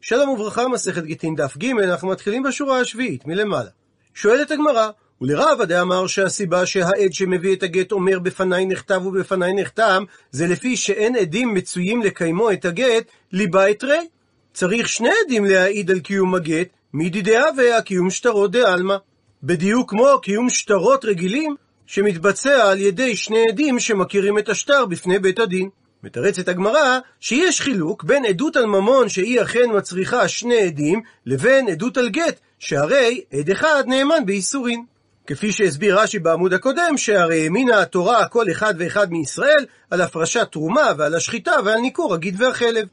שלום וברכה, מסכת גיטין דף ג', אנחנו מתחילים בשורה השביעית, מלמעלה. שואלת הגמרא, ולרב דאמר שהסיבה שהעד שמביא את הגט אומר בפניי נכתב ובפניי נחתם, זה לפי שאין עדים מצויים לקיימו את הגט, ליבה אתרי. צריך שני עדים להעיד על קיום הגט, מידי דהווה קיום שטרות דעלמא. בדיוק כמו קיום שטרות רגילים, שמתבצע על ידי שני עדים שמכירים את השטר בפני בית הדין. מתרצת הגמרא שיש חילוק בין עדות על ממון שהיא אכן מצריכה שני עדים, לבין עדות על גט, שהרי עד אחד נאמן באיסורין. כפי שהסביר רש"י בעמוד הקודם, שהרי האמינה התורה כל אחד ואחד מישראל על הפרשת תרומה ועל השחיטה ועל ניכור הגיד והחלב.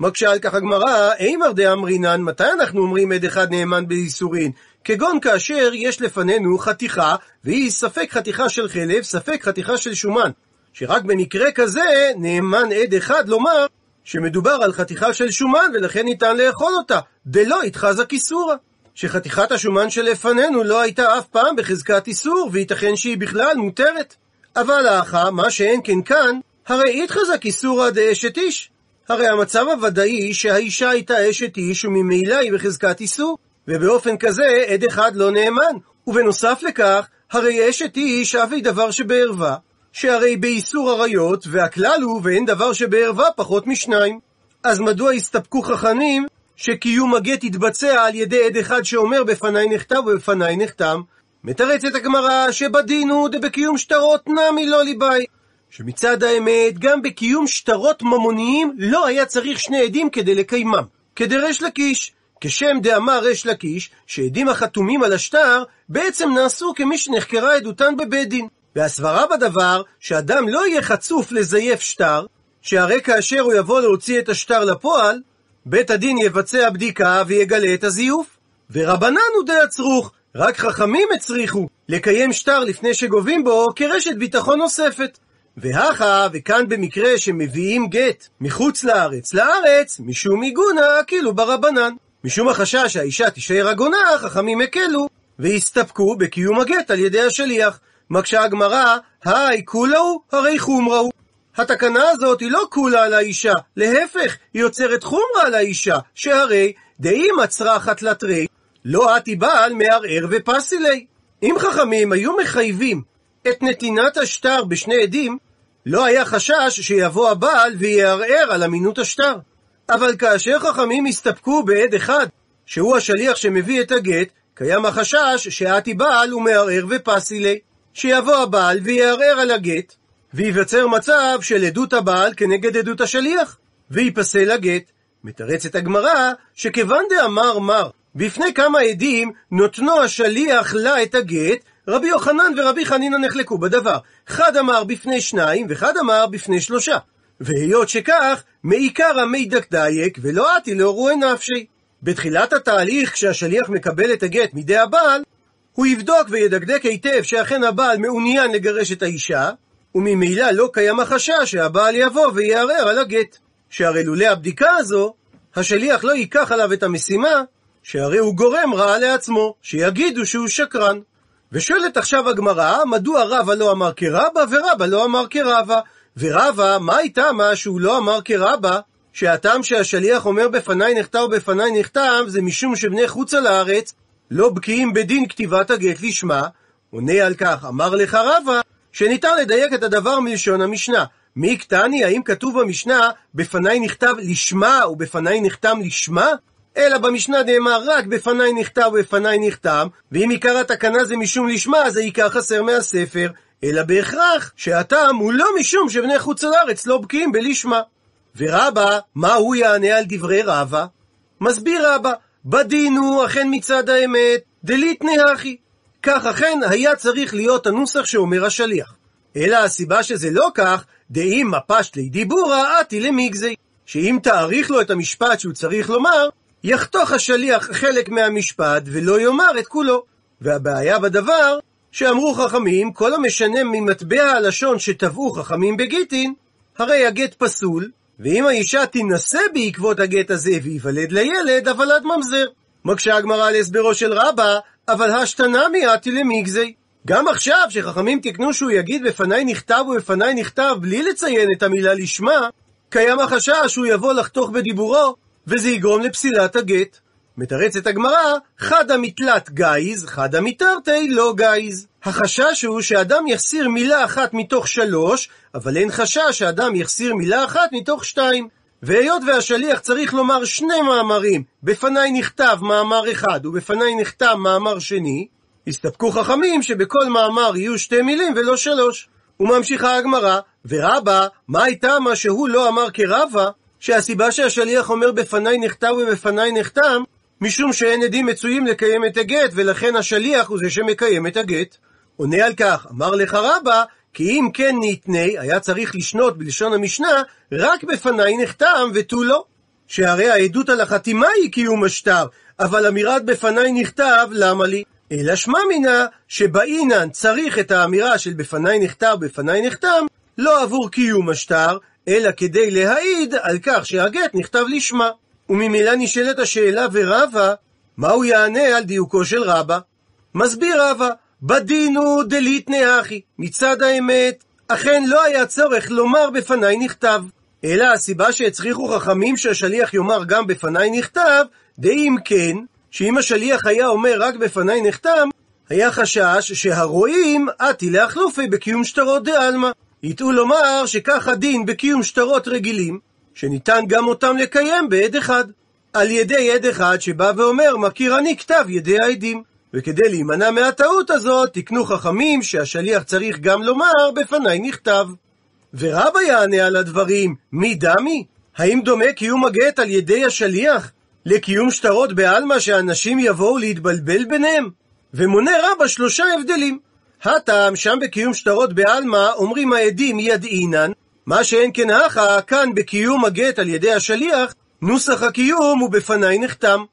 מקשה על כך הגמרא, אימר דאמרינן, מתי אנחנו אומרים עד אחד נאמן באיסורין? כגון כאשר יש לפנינו חתיכה, והיא ספק חתיכה של חלב, ספק חתיכה של שומן. שרק במקרה כזה נאמן עד אחד לומר שמדובר על חתיכה של שומן ולכן ניתן לאכול אותה, דלא התחזה כיסורה. שחתיכת השומן שלפנינו לא הייתה אף פעם בחזקת איסור, וייתכן שהיא בכלל מותרת. אבל האחה, מה שאין כן כאן, הרי התחזק איסורא דאשת איש. הרי המצב הוודאי שהאישה הייתה אשת איש וממילא היא בחזקת איסור, ובאופן כזה עד אחד לא נאמן. ובנוסף לכך, הרי אשת איש אבי דבר שבערווה, שהרי באיסור עריות, והכלל הוא ואין דבר שבערווה פחות משניים. אז מדוע הסתפקו חכמים שקיום הגט יתבצע על ידי עד אחד שאומר בפניי נכתב ובפניי נחתם? מתרצת הגמרא שבדין הוא דבקיום שטרות נמי לא ליבאי. שמצד האמת, גם בקיום שטרות ממוניים לא היה צריך שני עדים כדי לקיימם. כדרש לקיש. כשם דאמר ריש לקיש, שעדים החתומים על השטר בעצם נעשו כמי שנחקרה עדותן בבית דין. והסברה בדבר, שאדם לא יהיה חצוף לזייף שטר, שהרי כאשר הוא יבוא להוציא את השטר לפועל, בית הדין יבצע בדיקה ויגלה את הזיוף. ורבנן הוא די הצרוך, רק חכמים הצריכו לקיים שטר לפני שגובים בו כרשת ביטחון נוספת. והכה, וכאן במקרה שמביאים גט מחוץ לארץ לארץ, משום עיגונה, כאילו ברבנן. משום החשש שהאישה תישאר עגונה, חכמים הקלו, והסתפקו בקיום הגט על ידי השליח. מקשה הגמרא, היי כולהו, הרי חומרהו. התקנה הזאת היא לא כולה על האישה, להפך, היא יוצרת חומרה על האישה, שהרי דאם מצרחת לתרי, לא אתי בעל מערער ופסילי. אם חכמים היו מחייבים את נתינת השטר בשני עדים, לא היה חשש שיבוא הבעל ויערער על אמינות השטר. אבל כאשר חכמים הסתפקו בעד אחד, שהוא השליח שמביא את הגט, קיים החשש שאתי בעל ומערער ופסילי. שיבוא הבעל ויערער על הגט, וייווצר מצב של עדות הבעל כנגד עדות השליח, וייפסל הגט. מתרצת הגמרא, שכיוון דאמר מר, בפני כמה עדים נותנו השליח לה את הגט, רבי יוחנן ורבי חנינא נחלקו בדבר. אחד אמר בפני שניים, ואחד אמר בפני שלושה. והיות שכך, מעיקרא מי דקדייק, ולא עתי לאורוי נפשי. בתחילת התהליך, כשהשליח מקבל את הגט מידי הבעל, הוא יבדוק וידקדק היטב שאכן הבעל מעוניין לגרש את האישה, וממילא לא קיים החשש שהבעל יבוא ויערער על הגט. שהרי לולא הבדיקה הזו, השליח לא ייקח עליו את המשימה, שהרי הוא גורם רע לעצמו, שיגידו שהוא שקרן. ושואלת עכשיו הגמרא, מדוע רבא לא אמר כרבא ורבא לא אמר כרבא? ורבא, מה הייתה מה שהוא לא אמר כרבא? שהטעם שהשליח אומר בפניי נכתב ובפניי נכתב, זה משום שבני חוצה לארץ לא בקיאים בדין כתיבת הגט לשמה, עונה על כך, אמר לך רבא, שניתן לדייק את הדבר מלשון המשנה. מי קטני, האם כתוב במשנה, בפניי נכתב לשמה ובפניי נחתם לשמה? אלא במשנה נאמר רק בפניי נכתב ובפניי נחתם, ואם עיקר התקנה זה משום לשמה, זה עיקר חסר מהספר, אלא בהכרח שהטעם הוא לא משום שבני חוץ לארץ לא בקיאים בלשמה. ורבא, מה הוא יענה על דברי רבא? מסביר רבא, בדין הוא אכן מצד האמת, דליתני הכי. כך אכן היה צריך להיות הנוסח שאומר השליח. אלא הסיבה שזה לא כך, דאם מפשט לי דיבורא עתי למיגזי. שאם תאריך לו את המשפט שהוא צריך לומר, יחתוך השליח חלק מהמשפט ולא יאמר את כולו. והבעיה בדבר, שאמרו חכמים, כל המשנה ממטבע הלשון שטבעו חכמים בגיטין, הרי הגט פסול, ואם האישה תינשא בעקבות הגט הזה וייוולד לילד, אבל עד ממזר. מקשה הגמרא על הסברו של רבא, אבל השתנה מיעתי למיגזי. גם עכשיו, שחכמים תקנו שהוא יגיד בפניי נכתב ובפניי נכתב בלי לציין את המילה לשמה, קיים החשש שהוא יבוא לחתוך בדיבורו, וזה יגרום לפסילת הגט. מתרצת הגמרא, חדא מתלת גייז, חדא מתרתי לא גייז. החשש הוא שאדם יחסיר מילה אחת מתוך שלוש, אבל אין חשש שאדם יחסיר מילה אחת מתוך שתיים. והיות והשליח צריך לומר שני מאמרים, בפניי נכתב מאמר אחד ובפניי נכתב מאמר שני, הסתפקו חכמים שבכל מאמר יהיו שתי מילים ולא שלוש. וממשיכה הגמרא, ורבא, מה הייתה מה שהוא לא אמר כרבא, שהסיבה שהשליח אומר בפניי נכתב ובפניי נחתם, משום שאין עדים מצויים לקיים את הגט, ולכן השליח הוא זה שמקיים את הגט. עונה על כך, אמר לך רבא, כי אם כן ניתני, היה צריך לשנות בלשון המשנה, רק בפניי נחתם ותו לא. שהרי העדות על החתימה היא קיום השטר, אבל אמירת בפניי נכתב, למה לי? אלא שמע מינה, שבאינן צריך את האמירה של בפניי נכתב, בפניי נחתם, לא עבור קיום השטר, אלא כדי להעיד על כך שהגט נכתב לשמה. וממילא נשאלת השאלה ורבה, מה הוא יענה על דיוקו של רבא? מסביר רבא, בדינו דליתנה אחי. מצד האמת, אכן לא היה צורך לומר בפניי נכתב. אלא הסיבה שהצריכו חכמים שהשליח יאמר גם בפניי נכתב, דאם כן, שאם השליח היה אומר רק בפניי נחתם, היה חשש שהרועים עתי להחלופי בקיום שטרות דה-עלמא. יטעו לומר שכך הדין בקיום שטרות רגילים, שניתן גם אותם לקיים בעד אחד. על ידי עד אחד שבא ואומר, מכיר אני כתב ידי העדים. וכדי להימנע מהטעות הזאת, תקנו חכמים שהשליח צריך גם לומר, בפניי נכתב. ורבא יענה על הדברים, מי דמי? האם דומה קיום הגט על ידי השליח לקיום שטרות בעלמא שאנשים יבואו להתבלבל ביניהם? ומונה רבא שלושה הבדלים. הטעם שם בקיום שטרות בעלמא אומרים העדים ידעינן, מה שאין כן הכה כאן בקיום הגט על ידי השליח, נוסח הקיום הוא בפניי נחתם.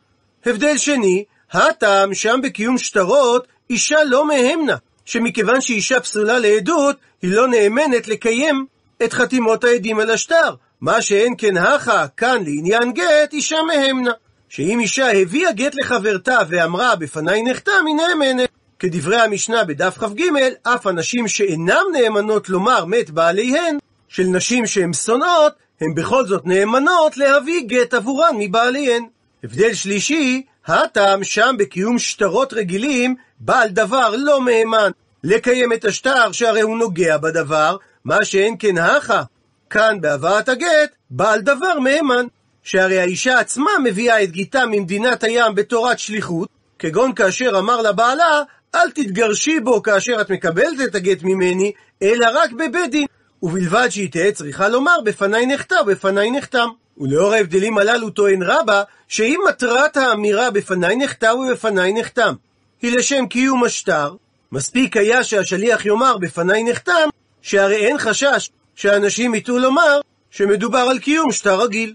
הבדל שני, הטעם שם בקיום שטרות, אישה לא מהמנה, שמכיוון שאישה פסולה לעדות, היא לא נאמנת לקיים את חתימות העדים על השטר. מה שאין כן הכה, כאן לעניין גט, אישה מהמנה. שאם אישה הביאה גט לחברתה ואמרה בפניי נחתם, היא נאמנת. כדברי המשנה בדף כ"ג, אף הנשים שאינם נאמנות לומר מת בעליהן, של נשים שהן שונאות, הן בכל זאת נאמנות להביא גט עבורן מבעליהן. הבדל שלישי, הטעם שם בקיום שטרות רגילים, בעל דבר לא מהימן לקיים את השטר שהרי הוא נוגע בדבר, מה שאין כן הכה. כאן בהבאת הגט, בעל דבר מהימן, שהרי האישה עצמה מביאה את גיתה ממדינת הים בתורת שליחות, כגון כאשר אמר לבעלה, אל תתגרשי בו כאשר את מקבלת את הגט ממני, אלא רק בבית דין. ובלבד שהיא תהא צריכה לומר בפניי נחתם, בפניי נחתם. ולאור ההבדלים הללו טוען רבא, שאם מטרת האמירה בפניי נחתם ובפניי נחתם היא לשם קיום השטר, מספיק היה שהשליח יאמר בפניי נחתם, שהרי אין חשש שאנשים יטעו לומר שמדובר על קיום שטר רגיל.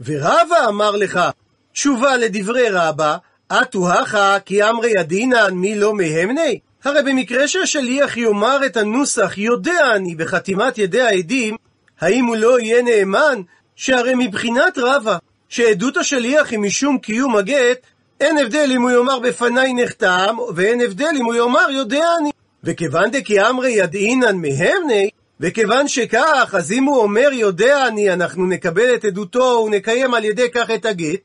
ורבא אמר לך, תשובה לדברי רבא, אטו הכה כי אמרי ידינן מי לא מהמני? הרי במקרה שהשליח יאמר את הנוסח יודע אני בחתימת ידי העדים, האם הוא לא יהיה נאמן? שהרי מבחינת רבא, שעדות השליח היא משום קיום הגט, אין הבדל אם הוא יאמר בפניי נחתם, ואין הבדל אם הוא יאמר יודע אני. וכיוון דקי אמרי ידעינן מהמני, וכיוון שכך, אז אם הוא אומר יודע אני, אנחנו נקבל את עדותו ונקיים על ידי כך את הגט,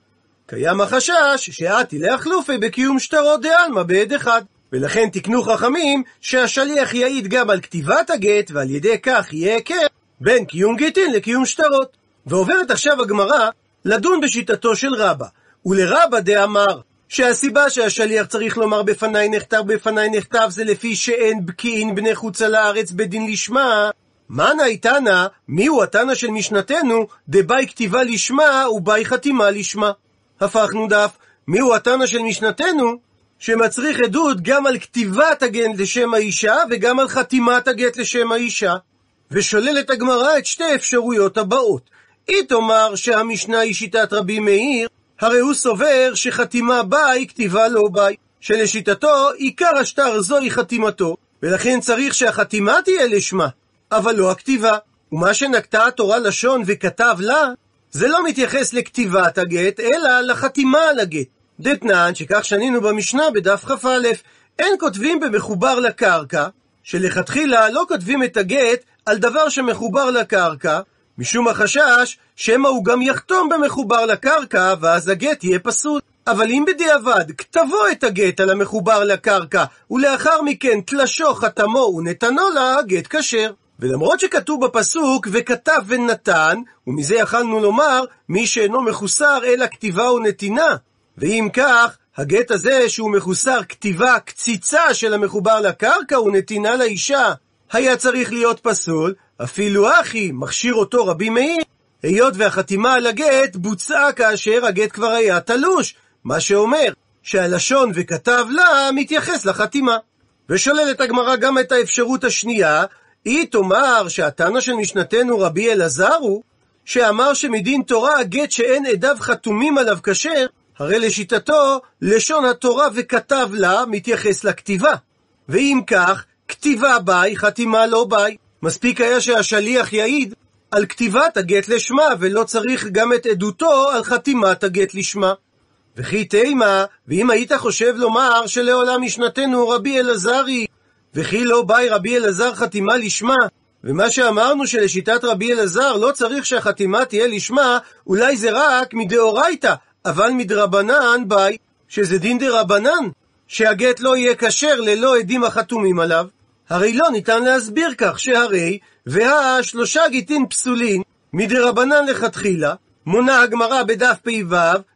קיים החשש שעתי להחלופי בקיום שטרות דעלמא בעד אחד. ולכן תקנו חכמים שהשליח יעיד גם על כתיבת הגט, ועל ידי כך יהיה היכר בין קיום גטין לקיום שטרות. ועוברת עכשיו הגמרא לדון בשיטתו של רבא. ולרבא דאמר שהסיבה שהשליח צריך לומר בפניי נכתב בפניי נכתב זה לפי שאין בקיעין בני חוצה לארץ בדין לשמה מנה איתנה, מיהו התנא של משנתנו, דבאי כתיבה לשמה ובאי חתימה לשמה. הפכנו דף, מיהו התנא של משנתנו, שמצריך עדות גם על כתיבת הגט לשם האישה וגם על חתימת הגט לשם האישה. ושוללת הגמרא את שתי האפשרויות הבאות. היא תאמר שהמשנה היא שיטת רבי מאיר, הרי הוא סובר שחתימה ביי כתיבה לא ביי, שלשיטתו עיקר השטר זוהי חתימתו, ולכן צריך שהחתימה תהיה לשמה, אבל לא הכתיבה. ומה שנקטה התורה לשון וכתב לה, זה לא מתייחס לכתיבת הגט, אלא לחתימה על הגט. דתנן, שכך שנינו במשנה בדף כ"א, אין כותבים במחובר לקרקע, שלכתחילה לא כותבים את הגט על דבר שמחובר לקרקע, משום החשש שמא הוא גם יחתום במחובר לקרקע, ואז הגט יהיה פסול. אבל אם בדיעבד כתבו את הגט על המחובר לקרקע, ולאחר מכן תלשו חתמו ונתנו לה, הגט כשר. ולמרות שכתוב בפסוק וכתב ונתן, ומזה יכלנו לומר מי שאינו מחוסר אלא כתיבה ונתינה. ואם כך, הגט הזה שהוא מחוסר כתיבה קציצה של המחובר לקרקע ונתינה לאישה, היה צריך להיות פסול, אפילו אחי, מכשיר אותו רבי מאיר, היות והחתימה על הגט בוצעה כאשר הגט כבר היה תלוש, מה שאומר שהלשון וכתב לה מתייחס לחתימה. ושוללת הגמרא גם את האפשרות השנייה, היא תאמר שהתנא של משנתנו רבי אלעזר הוא, שאמר שמדין תורה הגט שאין עדיו חתומים עליו כשר, הרי לשיטתו, לשון התורה וכתב לה מתייחס לכתיבה. ואם כך, כתיבה ביי, חתימה לא ביי. מספיק היה שהשליח יעיד על כתיבת הגט לשמה, ולא צריך גם את עדותו על חתימת הגט לשמה. וכי תימה, ואם היית חושב לומר שלעולם משנתנו רבי אלעזרי, וכי לא באי רבי אלעזר חתימה לשמה, ומה שאמרנו שלשיטת רבי אלעזר לא צריך שהחתימה תהיה לשמה, אולי זה רק מדאורייתא, אבל מדרבנן באי, שזה דין דרבנן, שהגט לא יהיה כשר ללא עדים החתומים עליו. הרי לא ניתן להסביר כך שהרי, והשלושה גיטין פסולין מדרבנן לכתחילה, מונה הגמרא בדף פ"ו,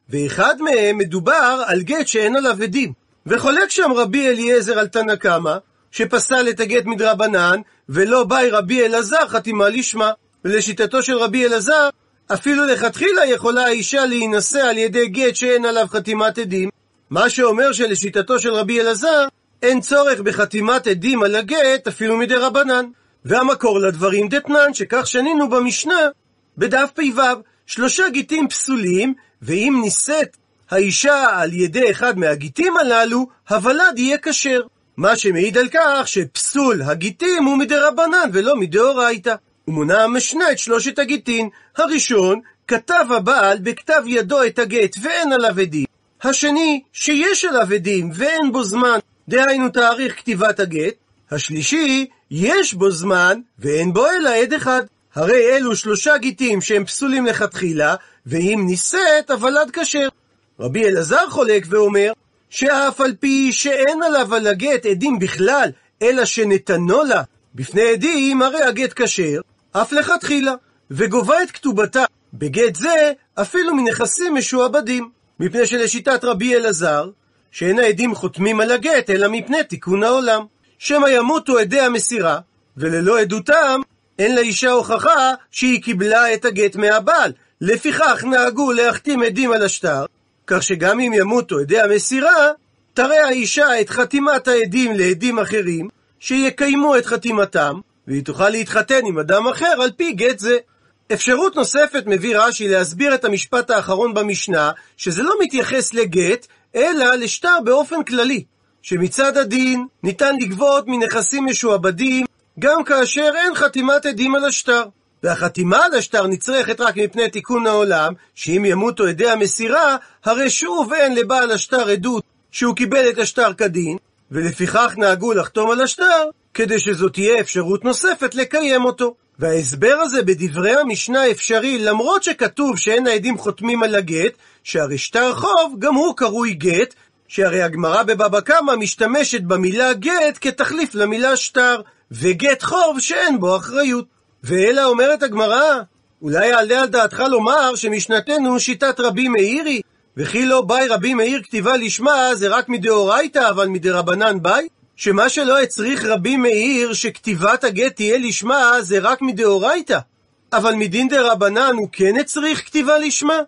ואחד מהם מדובר על גט שאין עליו עדים. וחולק שם רבי אליעזר על תנא קמא, שפסל את הגט מדרבנן, ולא באי רבי אלעזר חתימה לשמה. ולשיטתו של רבי אלעזר, אפילו לכתחילה יכולה האישה להינשא על ידי גט שאין עליו חתימת עדים, מה שאומר שלשיטתו של רבי אלעזר, אין צורך בחתימת עדים על הגט אפילו מדי רבנן. והמקור לדברים דתנן, שכך שנינו במשנה, בדף פ"ו, שלושה גיטים פסולים, ואם נישאת האישה על ידי אחד מהגיטים הללו, הוולד יהיה כשר. מה שמעיד על כך שפסול הגיטים הוא מדי רבנן ולא מדאורייתא. ומונה המשנה את שלושת הגיטין. הראשון, כתב הבעל בכתב ידו את הגט ואין עליו עדים. השני, שיש עליו עדים ואין בו זמן, דהיינו תאריך כתיבת הגט. השלישי, יש בו זמן ואין בו אלא עד אחד. הרי אלו שלושה גיטים שהם פסולים לכתחילה, ואם נישאת, הוולד כשר. רבי אלעזר חולק ואומר, שאף על פי שאין עליו על הגט עדים בכלל, אלא שנתנו לה בפני עדים, הרי הגט כשר, אף לכתחילה, וגובה את כתובתה בגט זה אפילו מנכסים משועבדים, מפני שלשיטת רבי אלעזר, שאין העדים חותמים על הגט, אלא מפני תיקון העולם. שמא ימותו עדי המסירה, וללא עדותם, אין לאישה הוכחה שהיא קיבלה את הגט מהבעל. לפיכך נהגו להחתים עדים על השטר, כך שגם אם ימותו עדי המסירה, תראה האישה את חתימת העדים לעדים אחרים, שיקיימו את חתימתם, והיא תוכל להתחתן עם אדם אחר על פי גט זה. אפשרות נוספת מביא רש"י להסביר את המשפט האחרון במשנה, שזה לא מתייחס לגט, אלא לשטר באופן כללי, שמצד הדין ניתן לגבות מנכסים משועבדים גם כאשר אין חתימת עדים על השטר. והחתימה על השטר נצרכת רק מפני תיקון העולם, שאם ימותו עדי המסירה, הרי שוב אין לבעל השטר עדות שהוא קיבל את השטר כדין, ולפיכך נהגו לחתום על השטר, כדי שזו תהיה אפשרות נוספת לקיים אותו. וההסבר הזה בדברי המשנה אפשרי, למרות שכתוב שאין העדים חותמים על הגט, שהרי שטר חוב גם הוא קרוי גט, שהרי הגמרא בבבא קמא משתמשת במילה גט כתחליף למילה שטר, וגט חוב שאין בו אחריות. ואלא אומרת הגמרא, אולי יעלה על דעתך לומר שמשנתנו שיטת רבי מאירי, וכי לא באי רבי מאיר כתיבה לשמה זה רק מדאורייתא, אבל מדרבנן באי? שמה שלא הצריך רבי מאיר שכתיבת הגט תהיה לשמה זה רק מדאורייתא, אבל מדין דרבנן הוא כן הצריך כתיבה לשמה?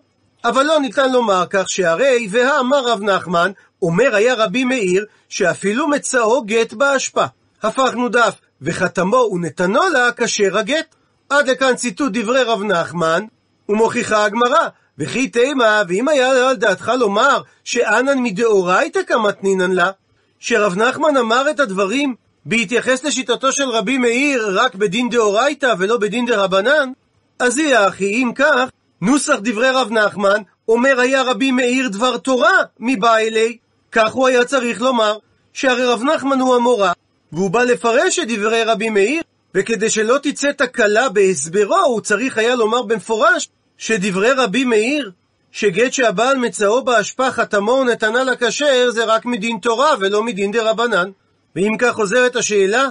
אבל לא ניתן לומר כך שהרי והאמר רב נחמן, אומר היה רבי מאיר, שאפילו מצאו גט באשפה. הפכנו דף, וחתמו ונתנו לה כשר הגט. עד לכאן ציטוט דברי רב נחמן, ומוכיחה הגמרא, וכי תימה, ואם היה על דעתך לומר שאנן מדאורייתא כמתנינן לה, שרב נחמן אמר את הדברים בהתייחס לשיטתו של רבי מאיר רק בדין דאורייתא ולא בדין דרבנן, אז יהיה אחי, אם כך, נוסח דברי רב נחמן אומר היה רבי מאיר דבר תורה מבא אלי, כך הוא היה צריך לומר, שהרי רב נחמן הוא המורה, והוא בא לפרש את דברי רבי מאיר, וכדי שלא תצא תקלה בהסברו, הוא צריך היה לומר במפורש שדברי רבי מאיר, שגט שהבעל מצאו באשפה חתמו ונתנה לכשר, זה רק מדין תורה ולא מדין דה רבנן. ואם כך חוזרת השאלה,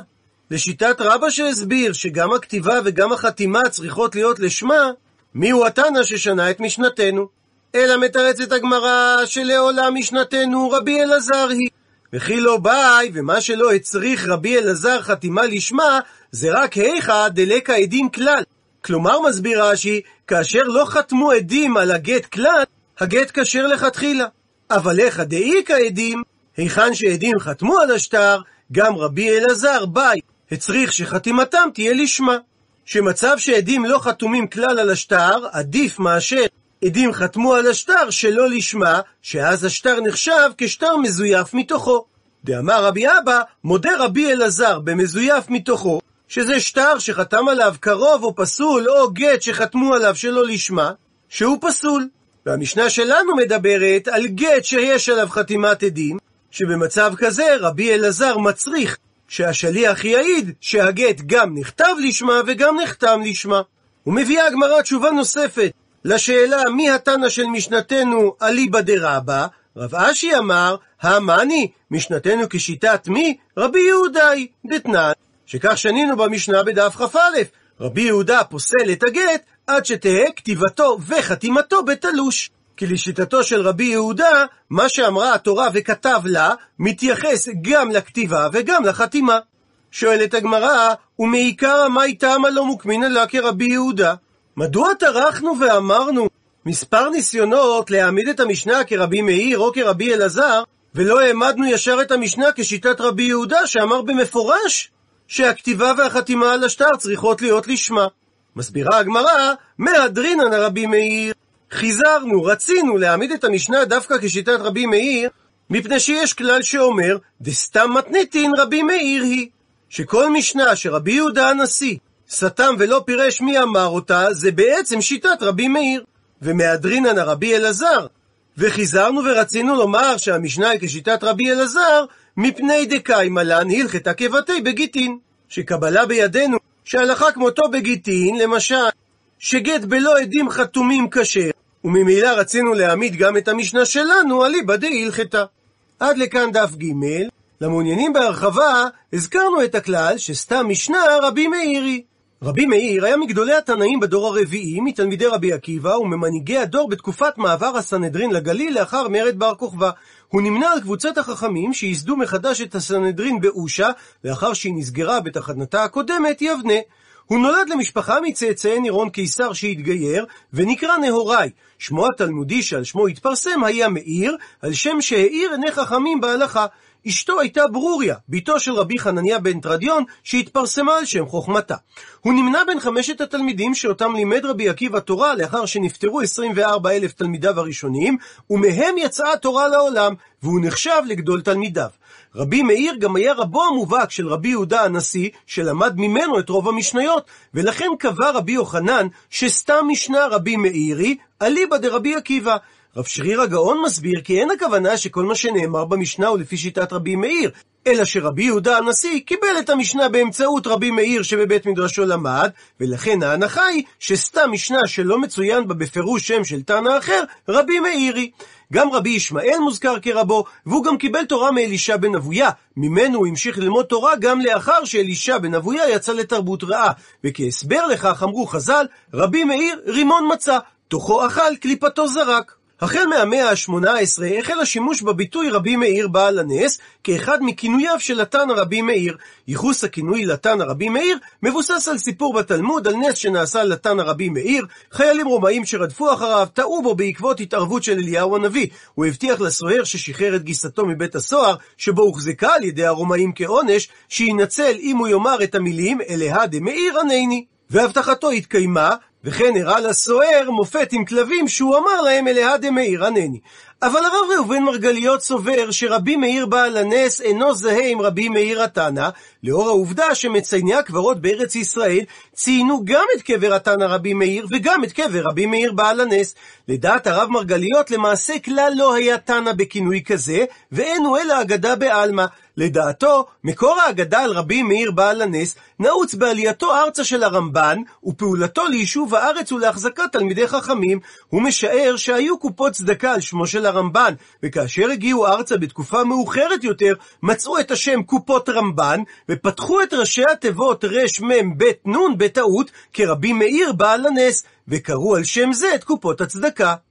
לשיטת רבא שהסביר שגם הכתיבה וגם החתימה צריכות להיות לשמה, מיהו התנא ששנה את משנתנו? אלא מתרצת הגמרא שלעולם משנתנו רבי אלעזר היא. וכי לא ביי, ומה שלא הצריך רבי אלעזר חתימה לשמה, זה רק היכא דלקה עדים כלל. כלומר, מסביר רש"י, כאשר לא חתמו עדים על הגט כלל, הגט כשר לכתחילה. אבל איך דאיכא עדים, היכן שעדים חתמו על השטר, גם רבי אלעזר ביי, הצריך שחתימתם תהיה לשמה. שמצב שעדים לא חתומים כלל על השטר, עדיף מאשר עדים חתמו על השטר שלא לשמה, שאז השטר נחשב כשטר מזויף מתוכו. דאמר רבי אבא, מודה רבי אלעזר במזויף מתוכו, שזה שטר שחתם עליו קרוב או פסול, או גט שחתמו עליו שלא לשמה, שהוא פסול. והמשנה שלנו מדברת על גט שיש עליו חתימת עדים, שבמצב כזה רבי אלעזר מצריך שהשליח יעיד שהגט גם נכתב לשמה וגם נחתם לשמה. ומביאה הגמרא תשובה נוספת לשאלה מי התנא של משנתנו אליבא דרבא, רב אשי אמר, המאני, משנתנו כשיטת מי? רבי יהודאי, דתנן. שכך שנינו במשנה בדף כ"א, רבי יהודה פוסל את הגט עד שתהא כתיבתו וחתימתו בתלוש. כי לשיטתו של רבי יהודה, מה שאמרה התורה וכתב לה, מתייחס גם לכתיבה וגם לחתימה. שואלת הגמרא, ומעיקר מאי תמה לא מוקמינא לה כרבי יהודה? מדוע טרחנו ואמרנו מספר ניסיונות להעמיד את המשנה כרבי מאיר או כרבי אלעזר, ולא העמדנו ישר את המשנה כשיטת רבי יהודה, שאמר במפורש שהכתיבה והחתימה על השטר צריכות להיות לשמה. מסבירה הגמרא, מהדרינן הרבי מאיר. חיזרנו, רצינו להעמיד את המשנה דווקא כשיטת רבי מאיר, מפני שיש כלל שאומר, דסתם מתניתין רבי מאיר היא. שכל משנה שרבי יהודה הנשיא סתם ולא פירש מי אמר אותה, זה בעצם שיטת רבי מאיר. ומהדרינן הרבי אלעזר. וחיזרנו ורצינו לומר שהמשנה היא כשיטת רבי אלעזר, מפני דקאי מלן הלכתה כבתי בגיטין. שקבלה בידינו שהלכה כמותו בגיטין, למשל, שגט בלא עדים חתומים כשר, וממילא רצינו להעמיד גם את המשנה שלנו אליבא דהלכתה. עד לכאן דף ג', למעוניינים בהרחבה, הזכרנו את הכלל שסתם משנה רבי מאירי. רבי מאיר היה מגדולי התנאים בדור הרביעי, מתלמידי רבי עקיבא וממנהיגי הדור בתקופת מעבר הסנהדרין לגליל לאחר מרד בר כוכבא. הוא נמנה על קבוצת החכמים שייסדו מחדש את הסנהדרין באושה, לאחר שהיא נסגרה בתחנתה הקודמת, יבנה. הוא נולד למשפחה מצאצאי נירון קיסר שהתגייר, ונקרא נהוראי. שמו התלמודי שעל שמו התפרסם היה מאיר, על שם שהאיר עיני חכמים בהלכה. אשתו הייתה ברוריה, בתו של רבי חנניה בן תרדיון, שהתפרסמה על שם חוכמתה. הוא נמנה בין חמשת התלמידים שאותם לימד רבי עקיבא תורה לאחר שנפטרו 24 אלף תלמידיו הראשונים, ומהם יצאה תורה לעולם, והוא נחשב לגדול תלמידיו. רבי מאיר גם היה רבו המובהק של רבי יהודה הנשיא, שלמד ממנו את רוב המשניות, ולכן קבע רבי יוחנן שסתם משנה רבי מאירי, אליבא דרבי עקיבא. רב שריר הגאון מסביר כי אין הכוונה שכל מה שנאמר במשנה הוא לפי שיטת רבי מאיר, אלא שרבי יהודה הנשיא קיבל את המשנה באמצעות רבי מאיר שבבית מדרשו למד, ולכן ההנחה היא שסתם משנה שלא מצוין בה בפירוש שם של תנא אחר, רבי מאירי. גם רבי ישמעאל מוזכר כרבו, והוא גם קיבל תורה מאלישע בן אבויה. ממנו הוא המשיך ללמוד תורה גם לאחר שאלישע בן אבויה יצא לתרבות רעה. וכהסבר לכך אמרו חז"ל, רבי מאיר רימון מצא, תוכו אכל, קליפתו זרק. החל מהמאה ה-18 החל השימוש בביטוי רבי מאיר בעל הנס כאחד מכינוייו של התנא רבי מאיר. ייחוס הכינוי לתנא רבי מאיר מבוסס על סיפור בתלמוד על נס שנעשה לתנא רבי מאיר. חיילים רומאים שרדפו אחריו טעו בו בעקבות התערבות של אליהו הנביא. הוא הבטיח לסוהר ששחרר את גיסתו מבית הסוהר, שבו הוחזקה על ידי הרומאים כעונש, שינצל אם הוא יאמר את המילים אליה דמאיר ענני. והבטחתו התקיימה, וכן הראה לסוהר מופת עם כלבים שהוא אמר להם אליה דמאיר ענני. אבל הרב ראובן מרגליות סובר שרבי מאיר בעל הנס אינו זהה עם רבי מאיר התנא, לאור העובדה שמצייני הקברות בארץ ישראל ציינו גם את קבר התנא רבי מאיר וגם את קבר רבי מאיר בעל הנס. לדעת הרב מרגליות למעשה כלל לא היה תנא בכינוי כזה, ואין הוא אלא אגדה בעלמא. לדעתו, מקור האגדה על רבי מאיר בעל הנס נעוץ בעלייתו ארצה של הרמב"ן, ופעולתו ליישוב הארץ ולהחזקת תלמידי חכמים. הוא משער שהיו קופות צדקה על שמו של הרמב"ן, וכאשר הגיעו ארצה בתקופה מאוחרת יותר, מצאו את השם קופות רמב"ן, ופתחו את ראשי התיבות רמ"ב נ' בטעות כרבי מאיר בעל הנס, וקראו על שם זה את קופות הצדקה.